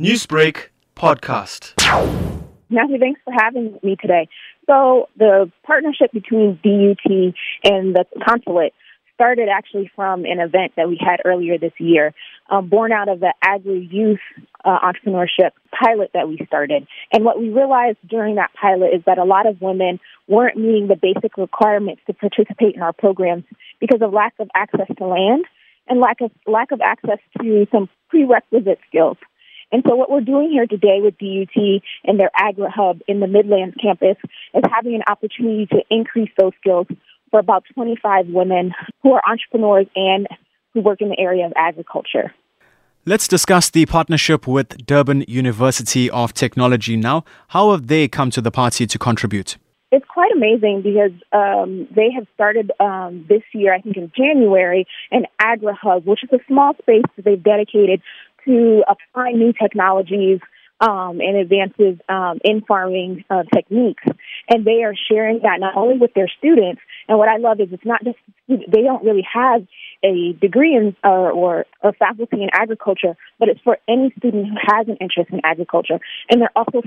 Newsbreak podcast. Matthew, thanks for having me today. So, the partnership between DUT and the consulate started actually from an event that we had earlier this year, um, born out of the Agri Youth uh, Entrepreneurship pilot that we started. And what we realized during that pilot is that a lot of women weren't meeting the basic requirements to participate in our programs because of lack of access to land and lack of lack of access to some prerequisite skills. And so what we're doing here today with DUT and their Agri Hub in the Midlands campus is having an opportunity to increase those skills for about 25 women who are entrepreneurs and who work in the area of agriculture. Let's discuss the partnership with Durban University of Technology now. How have they come to the party to contribute? It's quite amazing because um, they have started um, this year, I think in January, an Agri Hub, which is a small space that they've dedicated to apply new technologies um, and advances um, in farming uh, techniques. And they are sharing that not only with their students, and what I love is it's not just, they don't really have a degree in or, or, faculty in agriculture, but it's for any student who has an interest in agriculture. And they're also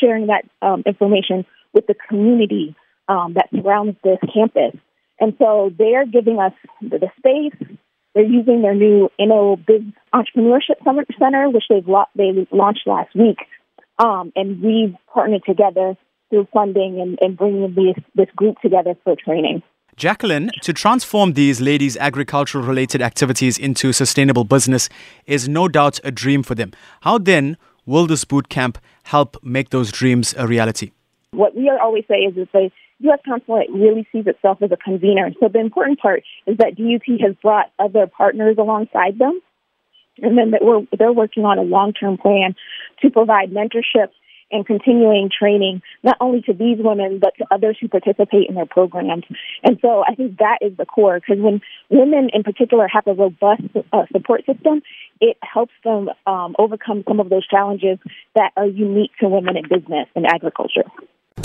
sharing that um, information with the community um, that surrounds this campus. And so they are giving us the space, they're using their new Inno Biz Entrepreneurship Summit Center, which they've lo- they launched last week, um, and we've partnered together through funding and, and bringing this, this group together for training. Jaclyn, to transform these ladies' agricultural related activities into sustainable business is no doubt a dream for them. How then will this boot camp help make those dreams a reality? What we always say is that U.S. consulate really sees itself as a convener. So the important part is that DUT has brought other partners alongside them, and then that we're, they're working on a long-term plan to provide mentorship and continuing training, not only to these women, but to others who participate in their programs. And so I think that is the core, because when women in particular have a robust uh, support system, it helps them um, overcome some of those challenges that are unique to women in business and agriculture.